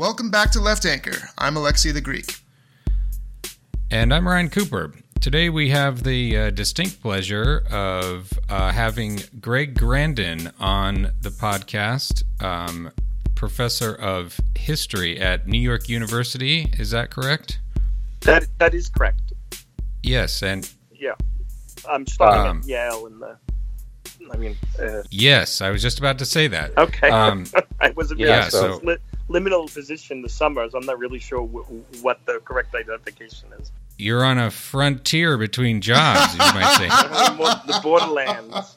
Welcome back to Left Anchor. I'm Alexi the Greek. And I'm Ryan Cooper. Today we have the uh, distinct pleasure of uh, having Greg Grandin on the podcast, um, professor of history at New York University. Is that correct? That that is correct. Yes, and Yeah, I'm studying Um, at Yale in the. I mean, uh, yes, I was just about to say that. okay. Um, I was a very yeah, so- li- liminal position this summer, so I'm not really sure w- what the correct identification is. you're on a frontier between jobs, you might say. The borderlands.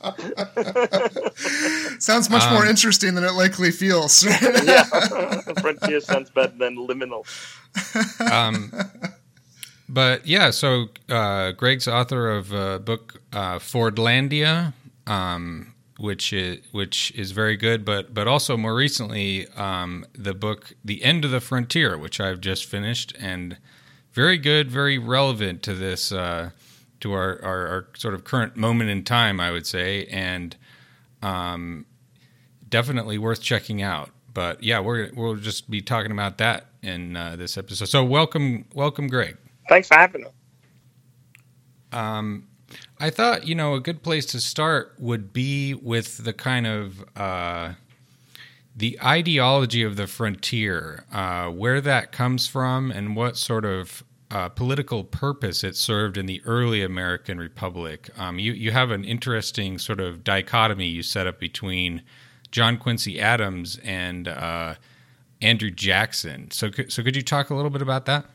Sounds much more Um, interesting than it likely feels. yeah, frontier sounds better than liminal. um, but yeah, so uh, Greg's author of a book uh, Fordlandia, um, which is which is very good, but but also more recently um, the book The End of the Frontier, which I've just finished, and very good, very relevant to this uh, to our, our our sort of current moment in time, I would say, and um, definitely worth checking out. But yeah, we're we'll just be talking about that in uh, this episode. So welcome, welcome, Greg. Thanks for having me. Um, I thought you know a good place to start would be with the kind of uh, the ideology of the frontier, uh, where that comes from, and what sort of uh, political purpose it served in the early American Republic. Um, you you have an interesting sort of dichotomy you set up between John Quincy Adams and uh, Andrew Jackson. So so could you talk a little bit about that?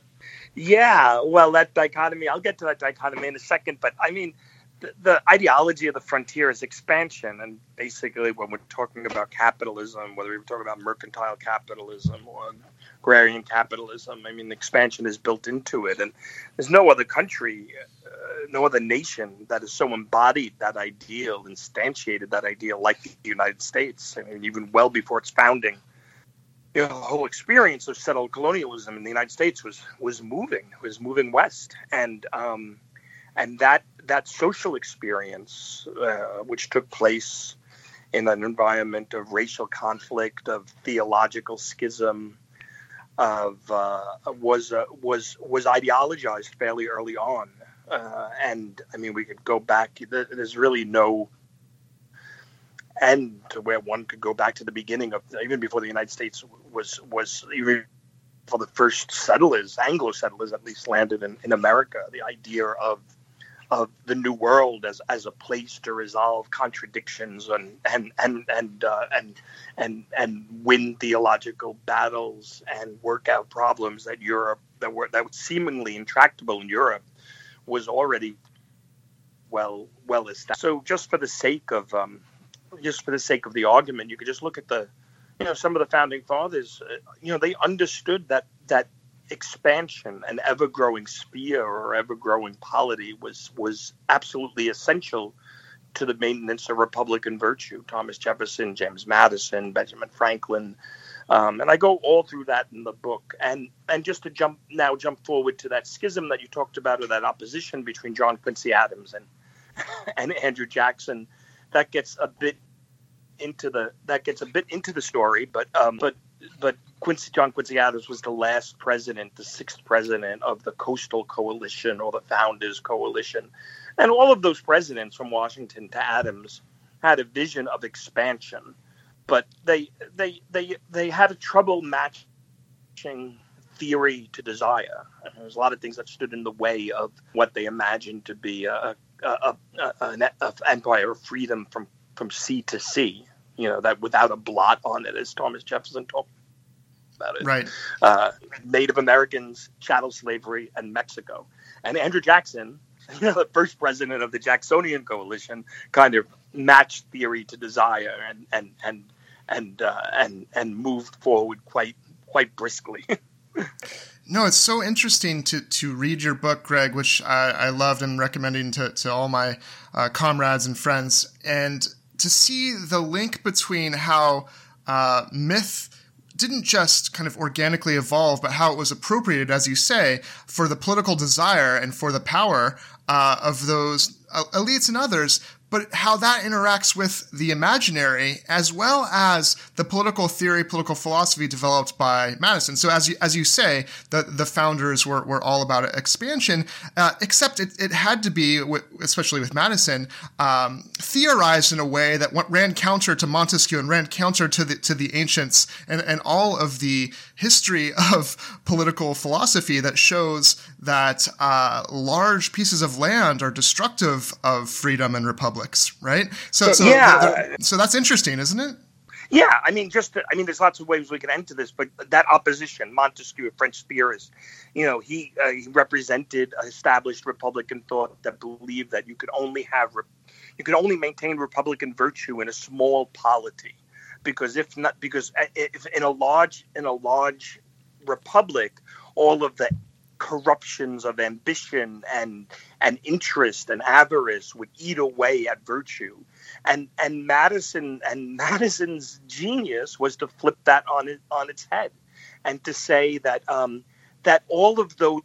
Yeah, well, that dichotomy, I'll get to that dichotomy in a second, but I mean, the, the ideology of the frontier is expansion. And basically, when we're talking about capitalism, whether we're talking about mercantile capitalism or agrarian capitalism, I mean, expansion is built into it. And there's no other country, uh, no other nation that has so embodied that ideal, instantiated that ideal like the United States. I mean, even well before its founding the whole experience of settler colonialism in the United States was was moving, was moving west, and um, and that that social experience, uh, which took place in an environment of racial conflict, of theological schism, of uh, was uh, was was ideologized fairly early on, uh, and I mean we could go back. There's really no end to where one could go back to the beginning of even before the United States was was even for the first settlers, Anglo settlers at least landed in, in America, the idea of of the new world as, as a place to resolve contradictions and and and and uh, and, and and win theological battles and work out problems that Europe that were that were seemingly intractable in Europe was already well well established. So just for the sake of um, just for the sake of the argument, you could just look at the, you know, some of the founding fathers. Uh, you know, they understood that that expansion and ever-growing sphere or ever-growing polity was was absolutely essential to the maintenance of Republican virtue. Thomas Jefferson, James Madison, Benjamin Franklin. Um, and I go all through that in the book, and and just to jump now, jump forward to that schism that you talked about, or that opposition between John Quincy Adams and and Andrew Jackson that gets a bit into the that gets a bit into the story, but um, but but Quincy John Quincy Adams was the last president, the sixth president of the Coastal Coalition or the Founders Coalition, and all of those presidents from Washington to Adams had a vision of expansion, but they they they they had a trouble matching theory to desire. And there was a lot of things that stood in the way of what they imagined to be a, a, a, an empire of freedom from, from sea to sea, you know, that without a blot on it, as Thomas Jefferson talked about it. right. Uh, Native Americans, chattel slavery, and Mexico. And Andrew Jackson, you know, the first president of the Jacksonian coalition, kind of matched theory to desire and and and and uh, and and moved forward quite quite briskly. No, it's so interesting to, to read your book, Greg, which I, I loved and recommending to, to all my uh, comrades and friends, and to see the link between how uh, myth didn't just kind of organically evolve, but how it was appropriated, as you say, for the political desire and for the power uh, of those uh, elites and others, but how that interacts with the imaginary as well as the political theory, political philosophy developed by Madison. So as you, as you say, the, the founders were, were all about expansion, uh, except it, it had to be, especially with Madison, um, theorized in a way that ran counter to Montesquieu and ran counter to the, to the ancients and, and all of the history of political philosophy that shows that uh, large pieces of land are destructive of freedom and republics, right? So, so yeah, the, the, so that's interesting, isn't it? Yeah, I mean, just to, I mean, there's lots of ways we can enter this, but that opposition, Montesquieu, a French theorist, you know, he, uh, he represented established Republican thought that believed that you could only have, you could only maintain Republican virtue in a small polity, because if not, because if in a large in a large republic, all of the corruptions of ambition and and interest and avarice would eat away at virtue. And and Madison and Madison's genius was to flip that on it on its head and to say that um, that all of those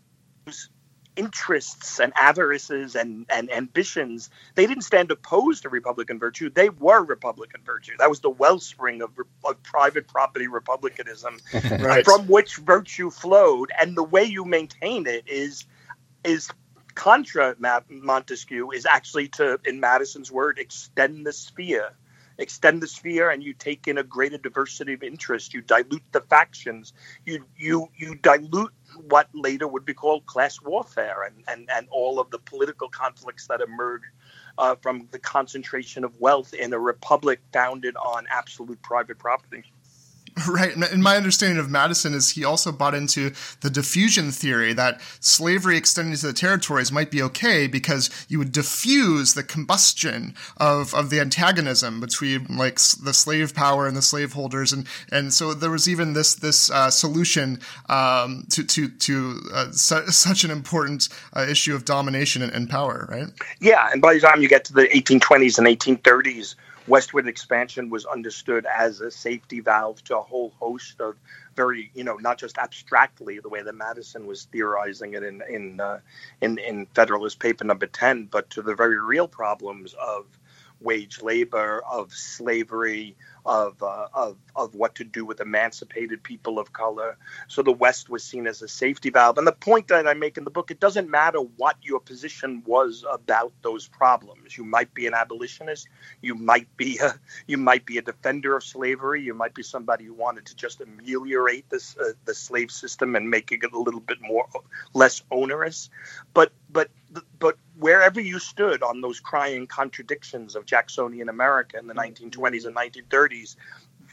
interests and avarices and, and ambitions, they didn't stand opposed to Republican virtue. They were Republican virtue. That was the wellspring of, of private property republicanism right. from which virtue flowed. And the way you maintain it is is contra Montesquieu is actually to, in Madison's word, extend the sphere extend the sphere and you take in a greater diversity of interest you dilute the factions you you you dilute what later would be called class warfare and and, and all of the political conflicts that emerge uh, from the concentration of wealth in a republic founded on absolute private property Right. And my understanding of Madison is he also bought into the diffusion theory that slavery extending to the territories might be okay because you would diffuse the combustion of, of the antagonism between like the slave power and the slaveholders. And, and so there was even this, this uh, solution um, to, to, to uh, su- such an important uh, issue of domination and, and power, right? Yeah. And by the time you get to the 1820s and 1830s, westward expansion was understood as a safety valve to a whole host of very, you know, not just abstractly the way that Madison was theorizing it in in uh, in, in Federalist Paper Number Ten, but to the very real problems of wage labor, of slavery, of, uh, of, of what to do with emancipated people of color. So the West was seen as a safety valve. And the point that I make in the book, it doesn't matter what your position was about those problems. You might be an abolitionist, you might be a, you might be a defender of slavery, you might be somebody who wanted to just ameliorate this uh, the slave system and make it a little bit more less onerous. But but but wherever you stood on those crying contradictions of Jacksonian America in the 1920s and 1930s,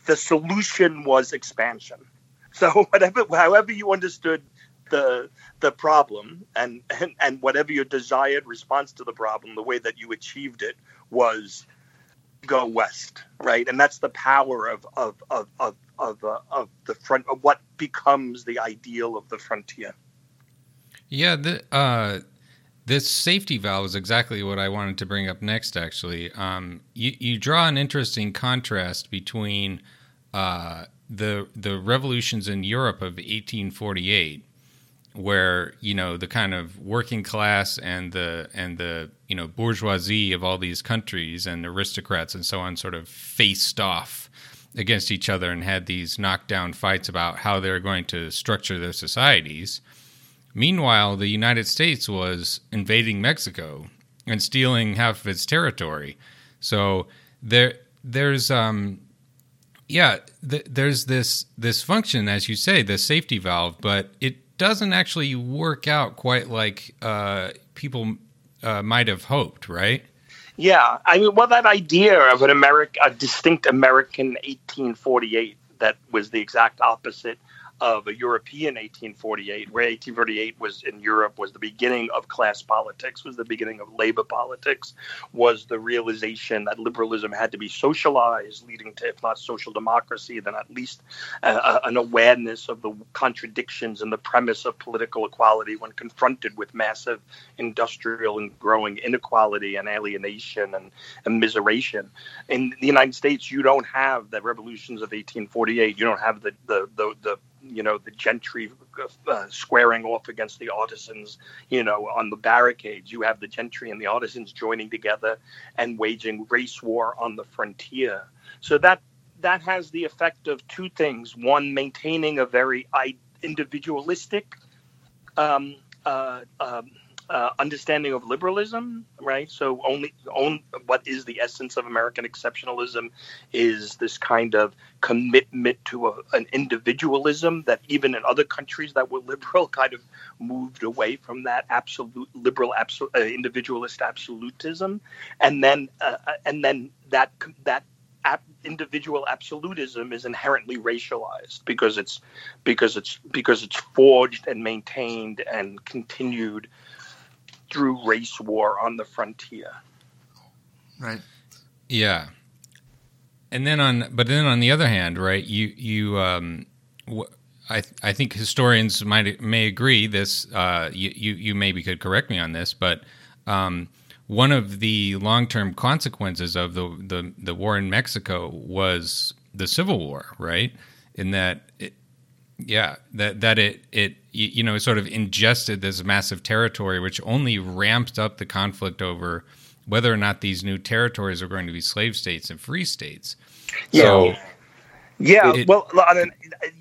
the solution was expansion. So whatever, however you understood the the problem and, and and whatever your desired response to the problem, the way that you achieved it was go west, right? And that's the power of of of of of, uh, of the front of what becomes the ideal of the frontier. Yeah, the uh, this safety valve is exactly what I wanted to bring up next. Actually, um, you, you draw an interesting contrast between uh, the the revolutions in Europe of 1848, where you know the kind of working class and the and the you know bourgeoisie of all these countries and aristocrats and so on sort of faced off against each other and had these knockdown fights about how they're going to structure their societies Meanwhile, the United States was invading Mexico and stealing half of its territory. So there, there's, um, yeah, th- there's this this function, as you say, the safety valve, but it doesn't actually work out quite like uh, people uh, might have hoped, right? Yeah, I mean, well, that idea of an American, a distinct American 1848 that was the exact opposite of a European 1848, where 1848 was in Europe was the beginning of class politics, was the beginning of labor politics, was the realization that liberalism had to be socialized, leading to, if not social democracy, then at least uh, uh, an awareness of the contradictions and the premise of political equality when confronted with massive industrial and growing inequality and alienation and, and miseration. In the United States, you don't have the revolutions of 1848. You don't have the the the, the you know the gentry uh, squaring off against the artisans, you know, on the barricades. You have the gentry and the artisans joining together and waging race war on the frontier. So that that has the effect of two things: one, maintaining a very individualistic um, uh, um, uh, understanding of liberalism, right? So only, only what is the essence of American exceptionalism is this kind of commitment to a, an individualism that even in other countries that were liberal kind of moved away from that absolute liberal absolute, uh, individualist absolutism, and then uh, uh and then that that individual absolutism is inherently racialized because it's because it's because it's forged and maintained and continued through race war on the frontier. Right. Yeah. And then on, but then on the other hand, right? You you um, wh- I I think historians might may agree this. Uh, you you you maybe could correct me on this, but um, one of the long term consequences of the, the the war in Mexico was the Civil War, right? In that it, yeah, that that it it you know sort of ingested this massive territory, which only ramped up the conflict over whether or not these new territories are going to be slave states and free states. Yeah. So, yeah, it, well, I mean,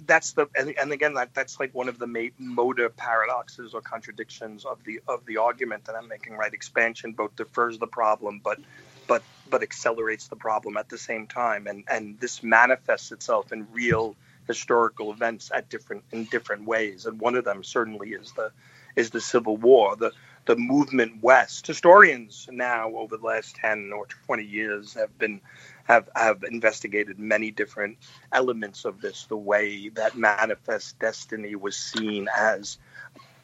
that's the and, and again that that's like one of the ma- motor paradoxes or contradictions of the of the argument that I'm making. Right, expansion both defers the problem, but but but accelerates the problem at the same time, and and this manifests itself in real historical events at different in different ways, and one of them certainly is the is the Civil War, the the movement west. Historians now over the last ten or twenty years have been have have investigated many different elements of this. The way that manifest destiny was seen as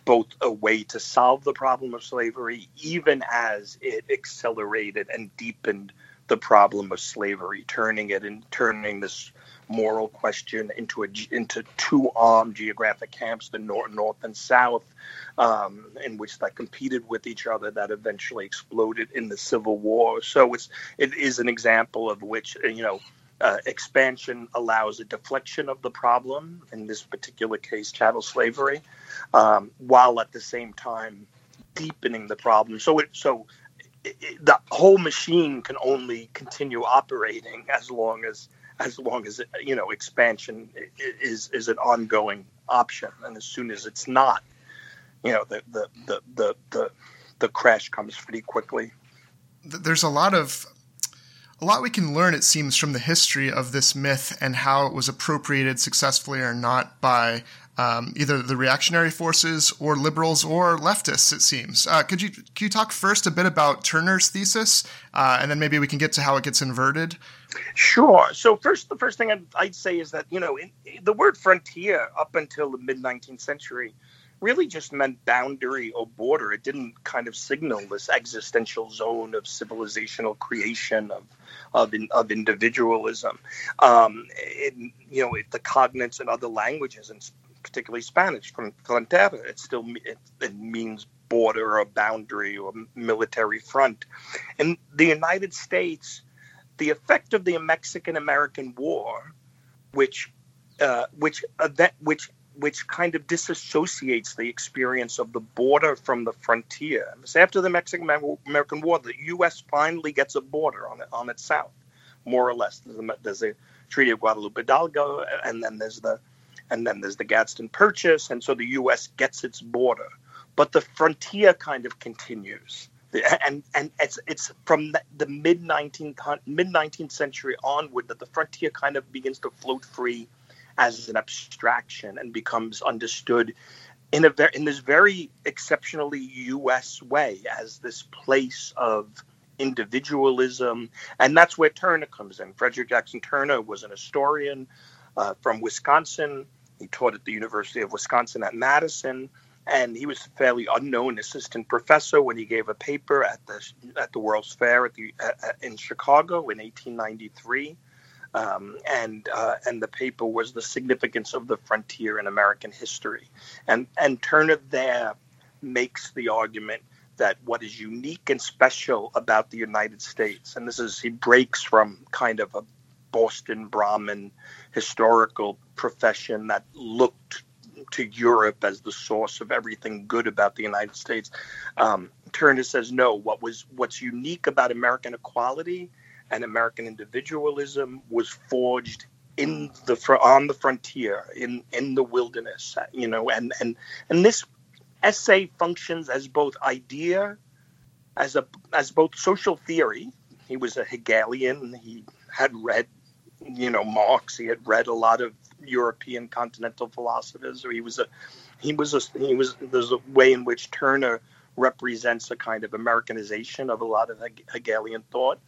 both a way to solve the problem of slavery, even as it accelerated and deepened the problem of slavery, turning it and turning this moral question into a into two armed geographic camps, the north, north and south, um, in which that competed with each other. That eventually exploded in the Civil War. So it's it is an example of which you know. Uh, expansion allows a deflection of the problem, in this particular case, chattel slavery, um, while at the same time deepening the problem. So it so the whole machine can only continue operating as long as as long as you know expansion is is an ongoing option, and as soon as it's not, you know the the the the the, the crash comes pretty quickly. There's a lot of a lot we can learn, it seems, from the history of this myth and how it was appropriated successfully or not by um, either the reactionary forces or liberals or leftists. It seems. Uh, could you could you talk first a bit about Turner's thesis, uh, and then maybe we can get to how it gets inverted? Sure. So first, the first thing I'd, I'd say is that you know in, the word frontier up until the mid 19th century really just meant boundary or border. It didn't kind of signal this existential zone of civilizational creation of of, in, of individualism. Um, it, you know, it, the cognates in other languages, and particularly Spanish, frontera, it still it, it means border or boundary or military front. In the United States, the effect of the Mexican American War, which uh, which event, which which kind of disassociates the experience of the border from the frontier. After the Mexican American War, the U.S. finally gets a border on it, on its south, more or less. There's there's a Treaty of Guadalupe Hidalgo, and then there's the and then there's the Gadsden Purchase, and so the U.S. gets its border, but the frontier kind of continues and and it's it's from the mid 19th mid 19th century onward that the frontier kind of begins to float free as an abstraction and becomes understood in a very in this very exceptionally U.S. way as this place of individualism, and that's where Turner comes in. Frederick Jackson Turner was an historian uh, from Wisconsin. He taught at the University of Wisconsin at Madison and he was a fairly unknown assistant professor when he gave a paper at the at the World's Fair the in Chicago in 1893. Um, and uh, and the paper was the significance of the frontier in American history, and and Turner there makes the argument that what is unique and special about the United States, and this is he breaks from kind of a Boston Brahmin historical profession that looked to Europe as the source of everything good about the United States. Um, Turner says no. What was what's unique about American equality and American individualism was forged in the on the frontier in in the wilderness. You know, and and and this essay functions as both idea, as a as both social theory. He was a Hegelian. He had read, you know, Marx. He had read a lot of European continental philosophers. Or he was a he was a he was there's a way in which Turner represents a kind of Americanization of a lot of Hegelian thought,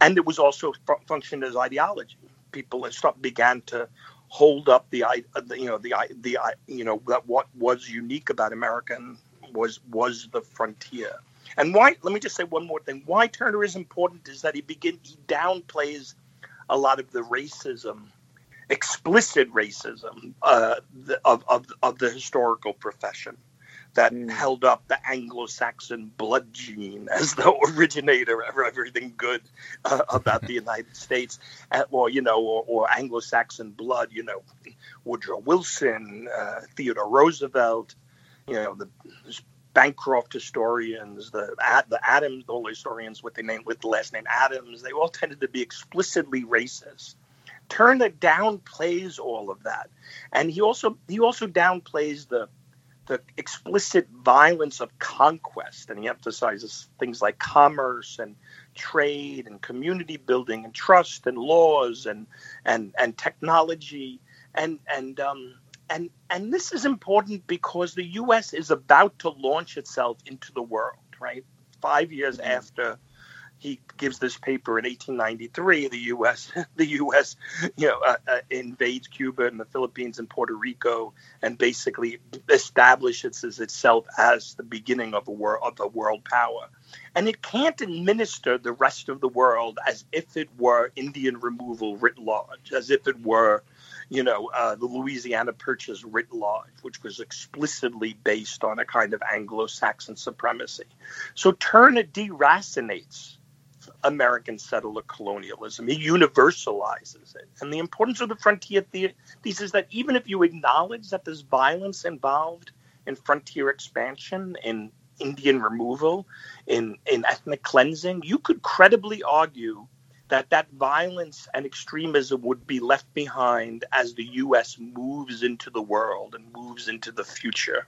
and it was also functioned as ideology. People began to hold up the uh, you know the the you know that what was unique about American was was the frontier. And why? Let me just say one more thing. Why Turner is important is that he begin he downplays a lot of the racism, explicit racism uh, of, of of the historical profession that mm. held up the Anglo-Saxon blood gene as the originator of everything good uh, about the United States, uh, or you know, or, or, Anglo-Saxon blood. You know, Woodrow Wilson, uh, Theodore Roosevelt. You know, the Bancroft historians, the the Adams, the historians with the name with the last name Adams. They all tended to be explicitly racist. Turner downplays all of that, and he also he also downplays the the explicit violence of conquest, and he emphasizes things like commerce and trade and community building and trust and laws and and and technology and and um, and and this is important because the U.S. is about to launch itself into the world, right? Five years mm-hmm. after he gives this paper in 1893. The U.S. the U.S. you know uh, uh, invades Cuba and the Philippines and Puerto Rico, and basically establishes itself as the beginning of a world of a world power. And it can't administer the rest of the world as if it were Indian removal writ large, as if it were you know, uh, the Louisiana Purchase writ large, which was explicitly based on a kind of Anglo-Saxon supremacy. So Turner deracinates American settler colonialism. He universalizes it. And the importance of the frontier thesis is that even if you acknowledge that there's violence involved in frontier expansion, in Indian removal, in, in ethnic cleansing, you could credibly argue that that violence and extremism would be left behind as the U.S. moves into the world and moves into the future.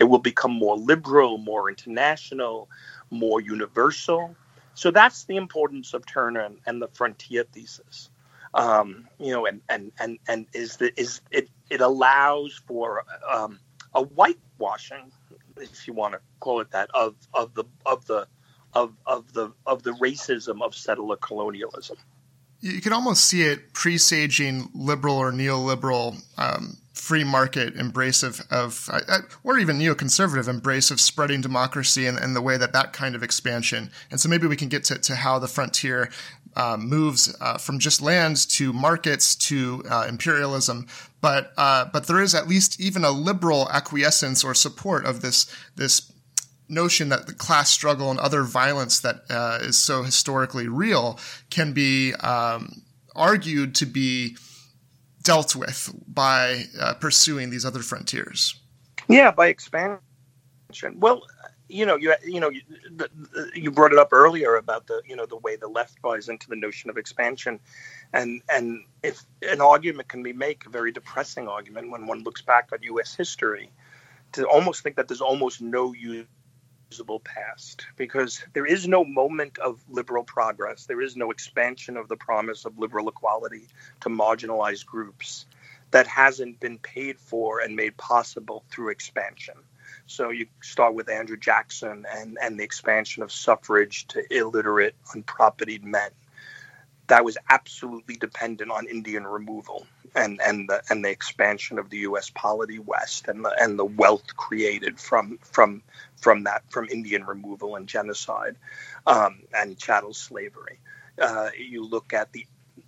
It will become more liberal, more international, more universal so that's the importance of Turner and, and the frontier thesis. Um, you know, and and and and is the is it it allows for um, a whitewashing, if you want to call it that, of of the of the of of the of the racism of settler colonialism. You can almost see it presaging liberal or neoliberal um, free market embrace of, of uh, or even neoconservative embrace of spreading democracy and, and, the way that that kind of expansion. And so maybe we can get to, to how the frontier uh, moves uh, from just lands to markets to uh, imperialism. But uh, but there is at least even a liberal acquiescence or support of this this notion that the class struggle and other violence that uh, is so historically real can be um, argued to be dealt with by uh, pursuing these other frontiers? Yeah, by expansion. Well, you know, you you know, you, you brought it up earlier about the you know the way the left buys into the notion of expansion, and and if an argument can be made, a very depressing argument when one looks back on U.S. history, to almost think that there's almost no past because there is no moment of liberal progress. There is no expansion of the promise of liberal equality to marginalized groups that hasn't been paid for and made possible through expansion. So you start with Andrew Jackson and, and the expansion of suffrage to illiterate, unpropertied men that was absolutely dependent on Indian removal and and the and the expansion of the U.S. polity west and the and the wealth created from from from that from Indian removal and genocide um, and chattel slavery. Uh, you look at the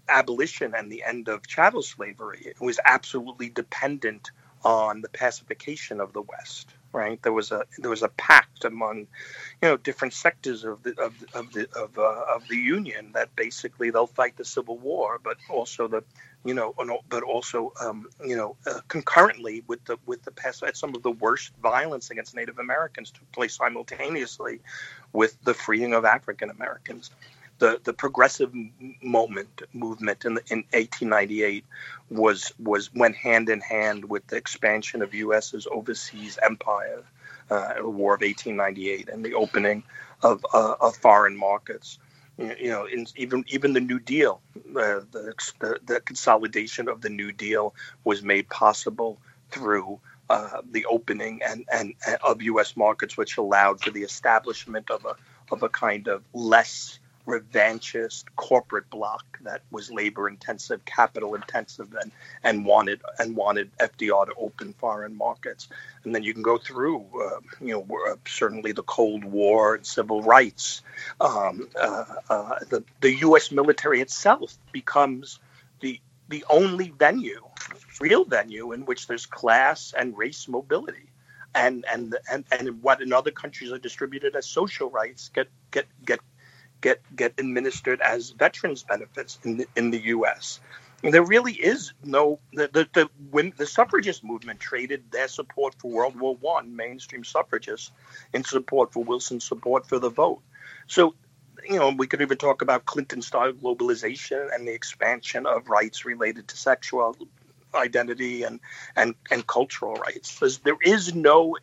abolition and the end of chattel slavery; it was absolutely dependent on the pacification of the West right? There was a there was a pact among, you know, different sectors of the of, of the of, uh, of the union that basically they'll fight the civil war, but also the you know, but also, um, you know, uh, concurrently with the with the past, some of the worst violence against Native Americans took place simultaneously with the freeing of African Americans. The the progressive moment movement in the, in 1898 was was went hand in hand with the expansion of U.S.'s overseas empire, uh, the War of 1898, and the opening of uh, of foreign markets you know, even even the New Deal, uh, the, the, the consolidation of the New Deal was made possible through uh, the opening and, and, and, of U.S. markets, which allowed for the establishment of a of a kind of less revanchist corporate bloc that was labor intensive, capital intensive, and and wanted and wanted FDR to open foreign markets. And then you can go through, uh, you know, uh, certainly the Cold War and civil rights. Um, uh, uh, the the U.S. military itself becomes the the only venue, real venue, in which there's class and race mobility and and and and what in other countries are distributed as social rights get get get get get administered as veterans benefits in the, in the U.S. There really is no the the the, when the suffragist movement traded their support for World War One mainstream suffragists in support for Wilson's support for the vote. So you know, we could even talk about Clinton style globalization and the expansion of rights related to sexual identity and and and cultural rights. there is no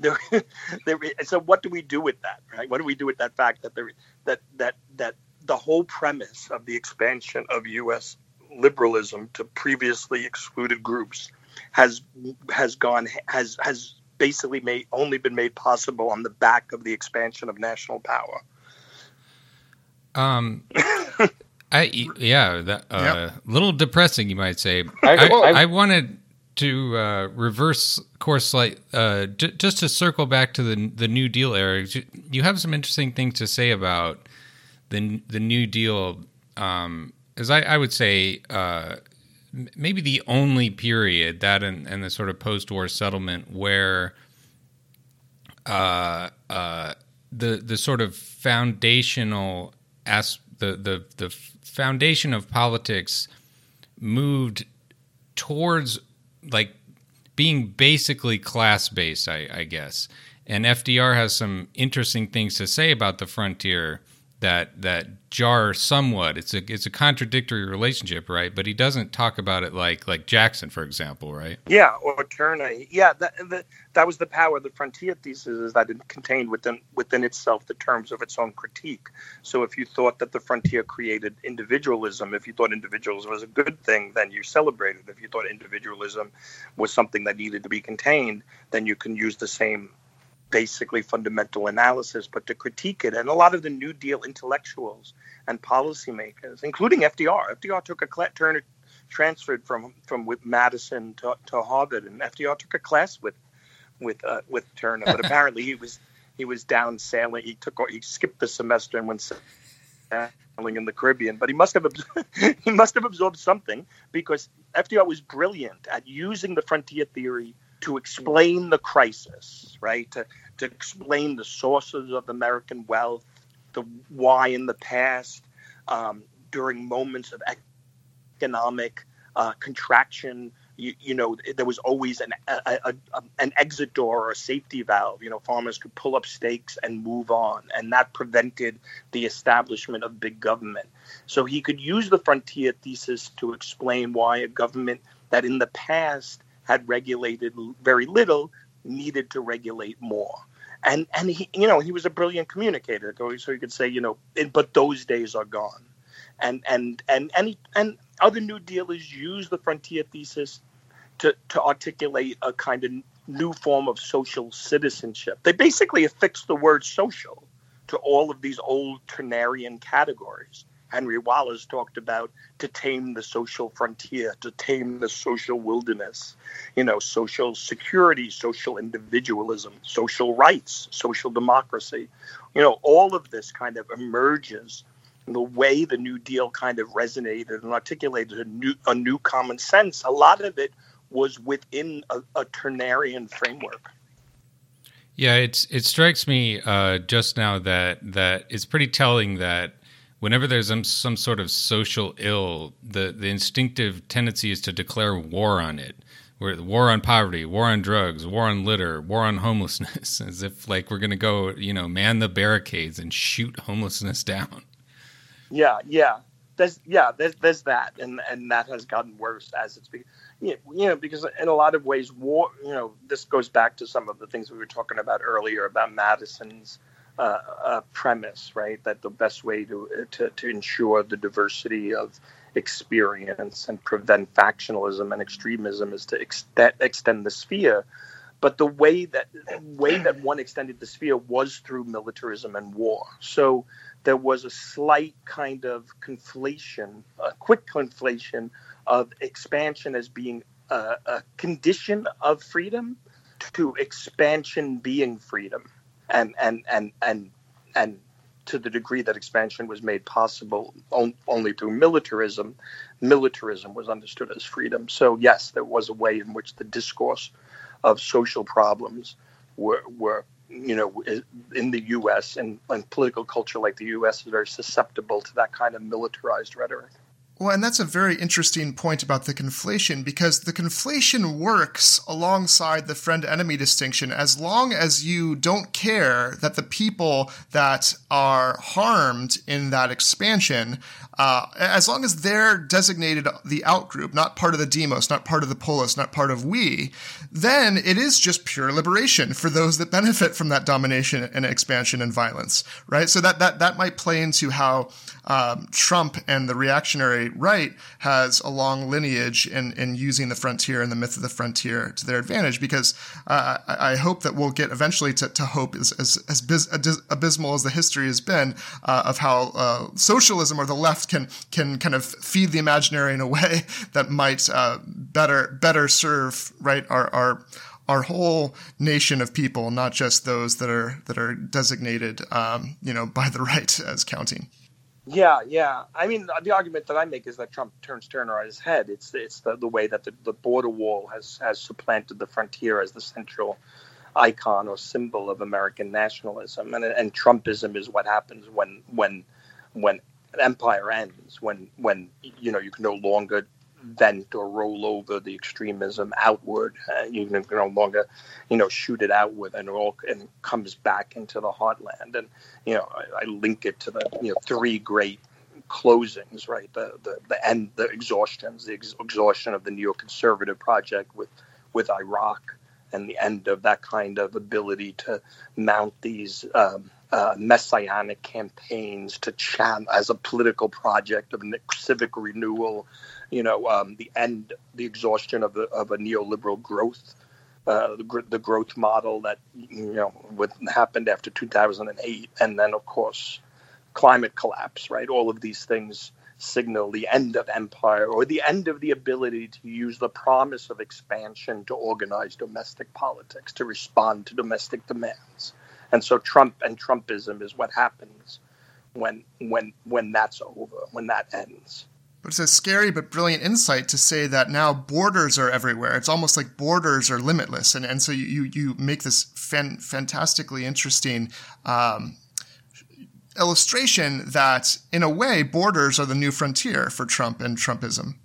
there, there. So what do we do with that? Right? What do we do with that fact that there that that that the whole premise of the expansion of U.S. liberalism to previously excluded groups has has gone has has basically made only been made possible on the back of the expansion of national power. Um, I yeah, that uh, yep. little depressing, you might say. I, I, I wanted to uh, reverse course slight, uh, j- just to circle back to the the New Deal era. You have some interesting things to say about the the New Deal. Um, as I, I would say, uh, maybe the only period that and, and the sort of post war settlement where uh, uh, the the sort of foundational as the the the foundation of politics moved towards like being basically class based, I, I guess. And FDR has some interesting things to say about the frontier that that jar somewhat. It's a it's a contradictory relationship, right? But he doesn't talk about it like like Jackson, for example, right? Yeah, or Turner. Yeah, that that, that was the power of the frontier thesis is that it contained within within itself the terms of its own critique. So if you thought that the frontier created individualism, if you thought individualism was a good thing, then you celebrated. If you thought individualism was something that needed to be contained, then you can use the same basically fundamental analysis, but to critique it. And a lot of the New Deal intellectuals and policymakers, including FDR, FDR took a class, Turner transferred from from with Madison to, to Harvard, and FDR took a class with with uh, with Turner. But apparently he was he was down sailing. He took he skipped the semester and went sailing in the Caribbean. But he must have he must have absorbed something because FDR was brilliant at using the frontier theory to explain the crisis, right? To, to explain the sources of American wealth, the why in the past, um, during moments of economic uh, contraction, you, you, know, there was always an a, a, a, an exit door or a safety valve. You know, farmers could pull up stakes and move on, and that prevented the establishment of big government. So he could use the frontier thesis to explain why a government that in the past had regulated very little needed to regulate more. And and he you know he was a brilliant communicator, so he could say you know but those days are gone, and and and and he, and other New Dealers use the frontier thesis to to articulate a kind of new form of social citizenship. They basically affix the word social to all of these old Turnerian categories. Henry Wallace talked about to tame the social frontier, to tame the social wilderness, you know, social security, social individualism, social rights, social democracy. You know, all of this kind of emerges in the way the New Deal kind of resonated and articulated a new, a new common sense. A lot of it was within a, a Turnerian framework. Yeah, it's it strikes me uh, just now that that it's pretty telling that whenever there's some, some sort of social ill, the, the instinctive tendency is to declare war on it. We're, war on poverty, war on drugs, war on litter, war on homelessness, as if like we're going to go, you know, man the barricades and shoot homelessness down. Yeah, yeah, there's yeah, there's there's that, and and that has gotten worse as it's been, you know, because in a lot of ways, war, you know, this goes back to some of the things we were talking about earlier about Madison's uh, premise, right? That the best way to, to to ensure the diversity of experience and prevent factionalism and extremism is to extend, extend the sphere. But the way that way that one extended the sphere was through militarism and war. So there was a slight kind of conflation, a quick conflation of expansion as being a, a condition of freedom to expansion being freedom and and and and and to the degree that expansion was made possible on, only through militarism, militarism was understood as freedom. So yes, there was a way in which the discourse of social problems were were you know in the U.S. and, and political culture like the U.S. is very susceptible to that kind of militarized rhetoric. Well, and that's a very interesting point about the conflation because the conflation works alongside the friend enemy distinction as long as you don't care that the people that are harmed in that expansion, uh, as long as they're designated the outgroup, not part of the demos, not part of the polis, not part of we, then it is just pure liberation for those that benefit from that domination and expansion and violence, right? So that, that, that might play into how um, Trump and the reactionary right has a long lineage in, in using the frontier and the myth of the frontier to their advantage because uh, I, I, hope that we'll get eventually to, to hope as, as, as biz, abysmal as the history has been uh, of how uh, socialism or the left can can kind of feed the imaginary in a way that might uh, better better serve right our, our our whole nation of people, not just those that are that are designated, um, you know, by the right as counting. Yeah, yeah. I mean, the argument that I make is that Trump turns Turner on his head. It's it's the, the way that the, the border wall has has supplanted the frontier as the central icon or symbol of American nationalism, and and Trumpism is what happens when when when empire ends, when when you know you can no longer vent or roll over the extremism outward. Uh, you can no longer, you know, shoot it outward, and it all and comes back into the heartland. And you know, I, I link it to the you know three great closings, right? The the the end, the exhaustions, the ex- exhaustion of the neoconservative project with with Iraq, and the end of that kind of ability to mount these. Um, uh, messianic campaigns to as a political project of civic renewal you know, um, the end, the exhaustion of, the, of a neoliberal growth, uh, the, the, growth model that, you know, happened after 2008. And then, of course, climate collapse, right? All of these things signal the end of empire or the end of the ability to use the promise of expansion to organize domestic politics, to respond to domestic demands. And so Trump and Trumpism is what happens when when when that's over, when that ends. But it's a scary but brilliant insight to say that now borders are everywhere. It's almost like borders are limitless. And, and so you, you make this fan, fantastically interesting um, illustration that, in a way, borders are the new frontier for Trump and Trumpism.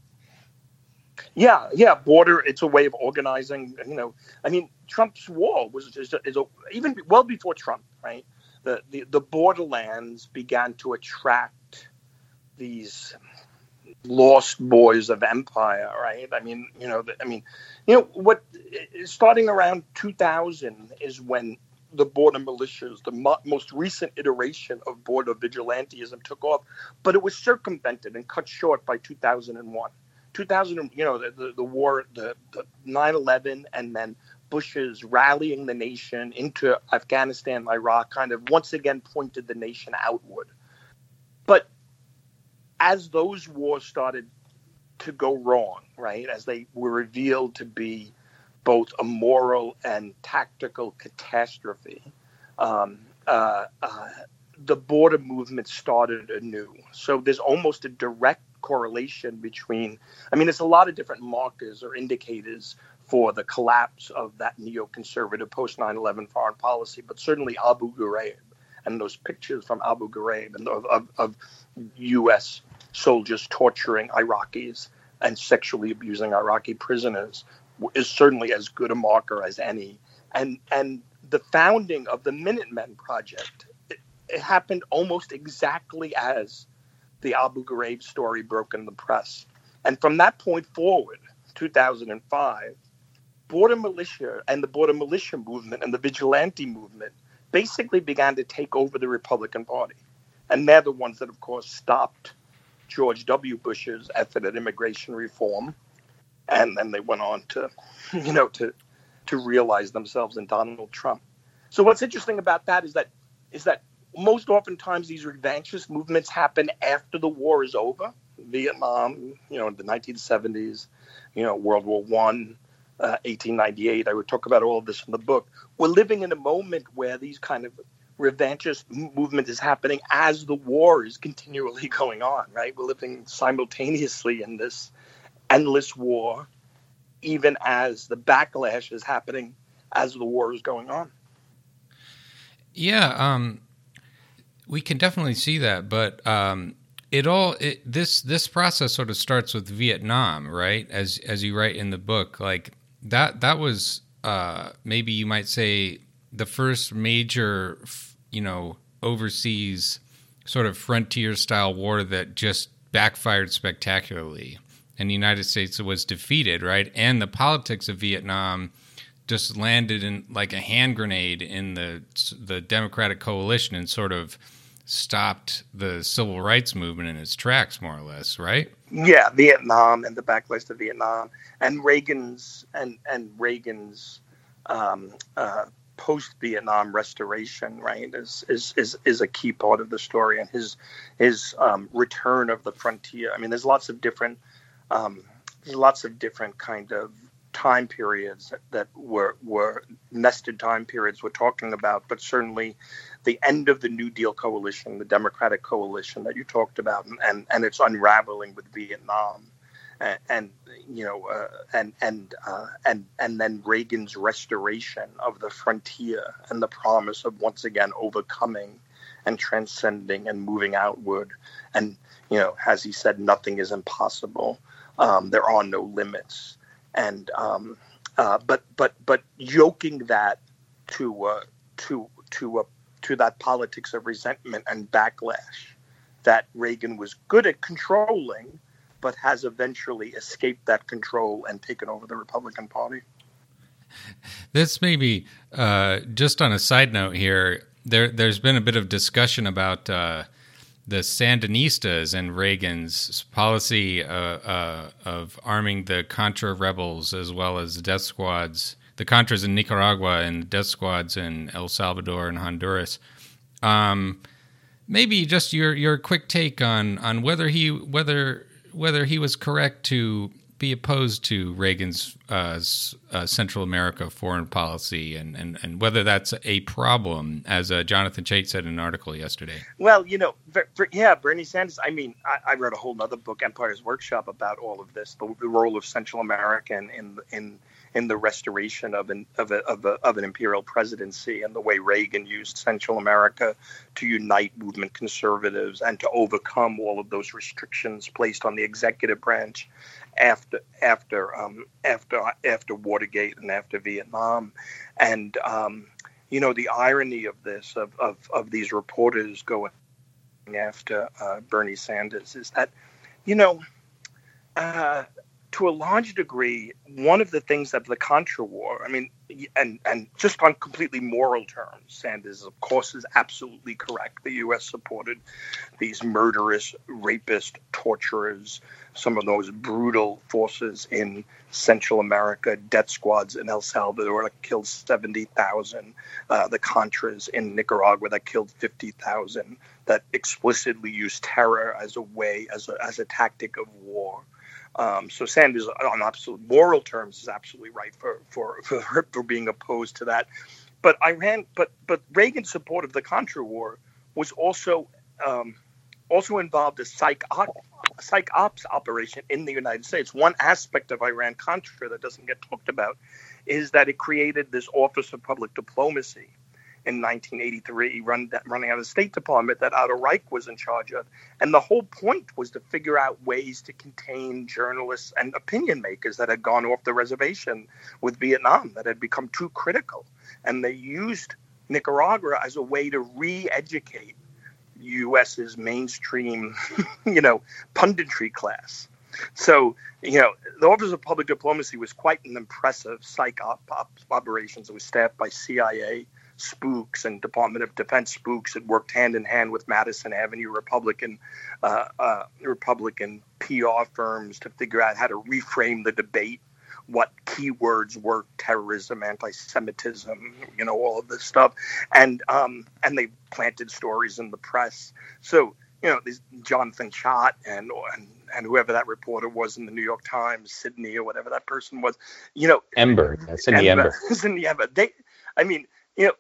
Yeah, yeah, border. It's a way of organizing. You know, I mean, Trump's wall was is, a, is a, even well before Trump, right? The, the the borderlands began to attract these lost boys of empire, right? I mean, you know, I mean, you know what? Starting around 2000 is when the border militias, the mo- most recent iteration of border vigilantism, took off, but it was circumvented and cut short by 2001. 2000, you know, the, the, the war, the, the 9/11, and then Bush's rallying the nation into Afghanistan, Iraq, kind of once again pointed the nation outward. But as those wars started to go wrong, right, as they were revealed to be both a moral and tactical catastrophe, um, uh, uh, the border movement started anew. So there's almost a direct correlation between, I mean, there's a lot of different markers or indicators for the collapse of that neoconservative post 9 11 foreign policy, but certainly Abu Ghraib and those pictures from Abu Ghraib and of, of, of U.S. soldiers torturing Iraqis and sexually abusing Iraqi prisoners is certainly as good a marker as any. And and the founding of the Minuteman Project it, it happened almost exactly as the Abu Ghraib story broke in the press. And from that point forward, 2005, border militia and the border militia movement and the vigilante movement basically began to take over the Republican Party. And they're the ones that, of course, stopped George W. Bush's effort at immigration reform. And then they went on to, you know, to to realize themselves in Donald Trump. So what's interesting about that is that is that most oftentimes these revanchist movements happen after the war is over. Vietnam, you know, the 1970s, you know, World War One, uh, 1898. I would talk about all of this in the book. We're living in a moment where these kind of revanchist movement is happening as the war is continually going on. Right, we're living simultaneously in this endless war, even as the backlash is happening as the war is going on. Yeah, um, we can definitely see that, but um, it all it, this this process sort of starts with Vietnam, right? As as you write in the book, like that that was uh, maybe you might say the first major, you know, overseas sort of frontier style war that just backfired spectacularly, and the United States was defeated, right? And the politics of Vietnam just landed in like a hand grenade in the the Democratic coalition and sort of stopped the civil rights movement in its tracks, more or less, right? Yeah, Vietnam and the backlash to Vietnam, and Reagan's and and Reagan's um, uh, post Vietnam restoration, right, is, is is is a key part of the story, and his his um, return of the frontier. I mean, there's lots of different um, lots of different kind of time periods that, were were nested time periods we're talking about, but certainly the end of the New Deal coalition, the Democratic coalition that you talked about, and and, and its unraveling with Vietnam, and, and you know, uh, and and uh, and and then Reagan's restoration of the frontier and the promise of once again overcoming and transcending and moving outward, and you know, as he said, nothing is impossible. Um, there are no limits and um, uh, but but but yoking that to uh, to to uh, to that politics of resentment and backlash that Reagan was good at controlling, but has eventually escaped that control and taken over the Republican Party. This may be uh, just on a side note here. There, there's been a bit of discussion about uh, the Sandinistas and Reagan's policy uh, uh, of arming the Contra rebels as well as death squads, the Contras in Nicaragua and death squads in El Salvador and Honduras. Um, maybe just your your quick take on on whether he whether whether he was correct to be opposed to Reagan's uh, uh, Central America foreign policy and, and, and whether that's a problem, as uh, Jonathan Chait said in an article yesterday. Well, you know, for, for, yeah, Bernie Sanders. I mean, I, I, wrote a whole other book, Empire's Workshop, about all of this, the, the role of Central America in in, in in the restoration of an of, a, of, a, of an imperial presidency and the way Reagan used Central America to unite movement conservatives and to overcome all of those restrictions placed on the executive branch after after um, after after Watergate and after Vietnam, and um, you know the irony of this of of, of these reporters going after uh, Bernie Sanders is that you know. Uh, to a large degree, one of the things that the Contra War, I mean, and and just on completely moral terms, Sanders, of course, is absolutely correct. The U.S. supported these murderous, rapist, torturers, some of those brutal forces in Central America, death squads in El Salvador that killed 70,000, uh, the Contras in Nicaragua that killed 50,000, that explicitly used terror as a way, as a, as a tactic of war. Um, so Sanders, on absolute moral terms, is absolutely right for for for, for being opposed to that. But Iran, but but Reagan's support of the Contra War was also um, also involved a psych op, psych ops operation in the United States. One aspect of Iran Contra that doesn't get talked about is that it created this Office of Public Diplomacy in 1983, run, running out of the State Department that Otto Reich was in charge of. And the whole point was to figure out ways to contain journalists and opinion makers that had gone off the reservation with Vietnam, that had become too critical. And they used Nicaragua as a way to re educate U.S.'s mainstream, you know, punditry class. So, you know, the Office of Public Diplomacy was quite an impressive psych op, op operations. It was staffed by CIA spooks and Department of Defense spooks. It worked hand in hand with Madison Avenue Republican uh, uh, Republican PR firms to figure out how to reframe the debate what keywords were terrorism, anti-Semitism, you know, all of this stuff, and um, and they planted stories in the press. So you know, this Jonathan Chait and and and whoever that reporter was in the New York Times, Sydney or whatever that person was, you know, Ember, Sydney Ember, Sydney Ember. They, I mean, you know,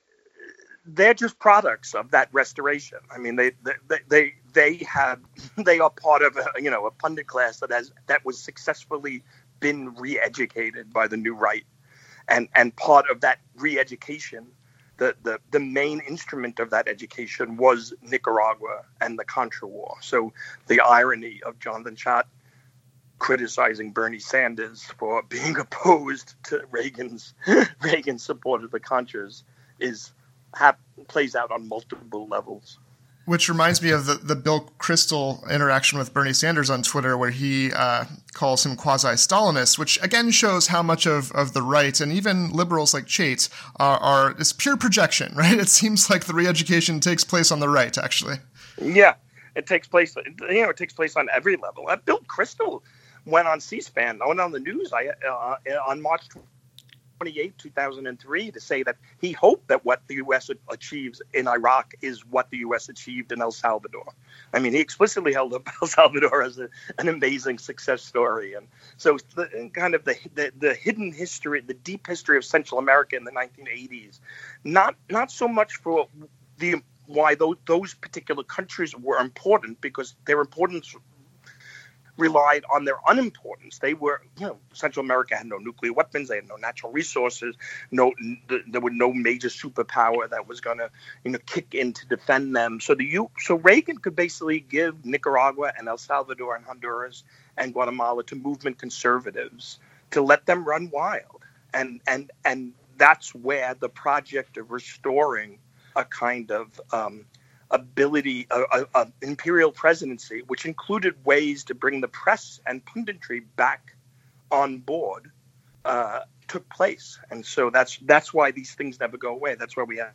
they're just products of that restoration. I mean, they they they they have they are part of a you know a pundit class that has that was successfully been re-educated by the new right, and and part of that re-education, the the the main instrument of that education was Nicaragua and the Contra War. So the irony of Jonathan Chait criticizing Bernie Sanders for being opposed to Reagan's Reagan's support of the Contras is have, plays out on multiple levels. Which reminds me of the, the Bill Kristol interaction with Bernie Sanders on Twitter, where he uh, calls him quasi Stalinist, which again shows how much of, of the right and even liberals like Chait are, are pure projection, right? It seems like the re education takes place on the right, actually. Yeah, it takes place, you know, it takes place on every level. Uh, Bill Kristol went on C SPAN, I went on the news I, uh, on March 28, 2003, to say that he hoped that what the U.S. achieves in Iraq is what the U.S. achieved in El Salvador. I mean, he explicitly held up El Salvador as a, an amazing success story. And so, the, kind of the, the, the hidden history, the deep history of Central America in the 1980s, not not so much for the why those, those particular countries were important because their importance relied on their unimportance. They were, you know, Central America had no nuclear weapons, they had no natural resources, no, there was no major superpower that was going to, you know, kick in to defend them. So the U, so Reagan could basically give Nicaragua and El Salvador and Honduras and Guatemala to movement conservatives to let them run wild, and and and that's where the project of restoring a kind of um, ability, a, a, imperial presidency, which included ways to bring the press and punditry back on board, uh, took place. And so that's that's why these things never go away. That's why we have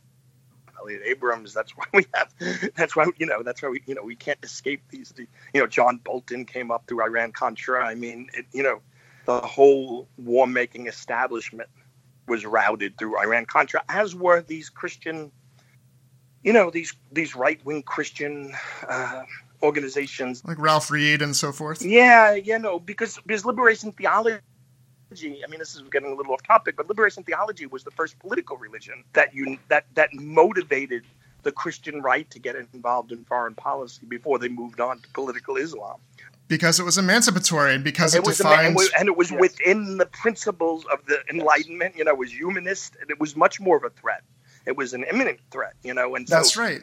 Elliott Abrams. That's why we have. That's why you know. That's why we you know we can't escape these. You know, John Bolton came up through Iran Contra. I mean, it, you know, the whole war making establishment was routed through Iran Contra, as were these Christian you know these these right wing Christian uh, organizations like Ralph Reed and so forth. Yeah, you know because because liberation theology. I mean, this is getting a little off topic, but liberation theology was the first political religion that you that that motivated the Christian right to get involved in foreign policy before they moved on to political Islam. Because it was emancipatory, and because it, it defined, and it was yes. within the principles of the Enlightenment. You know, it was humanist, and it was much more of a threat it was an imminent threat, you know. And so, that's right.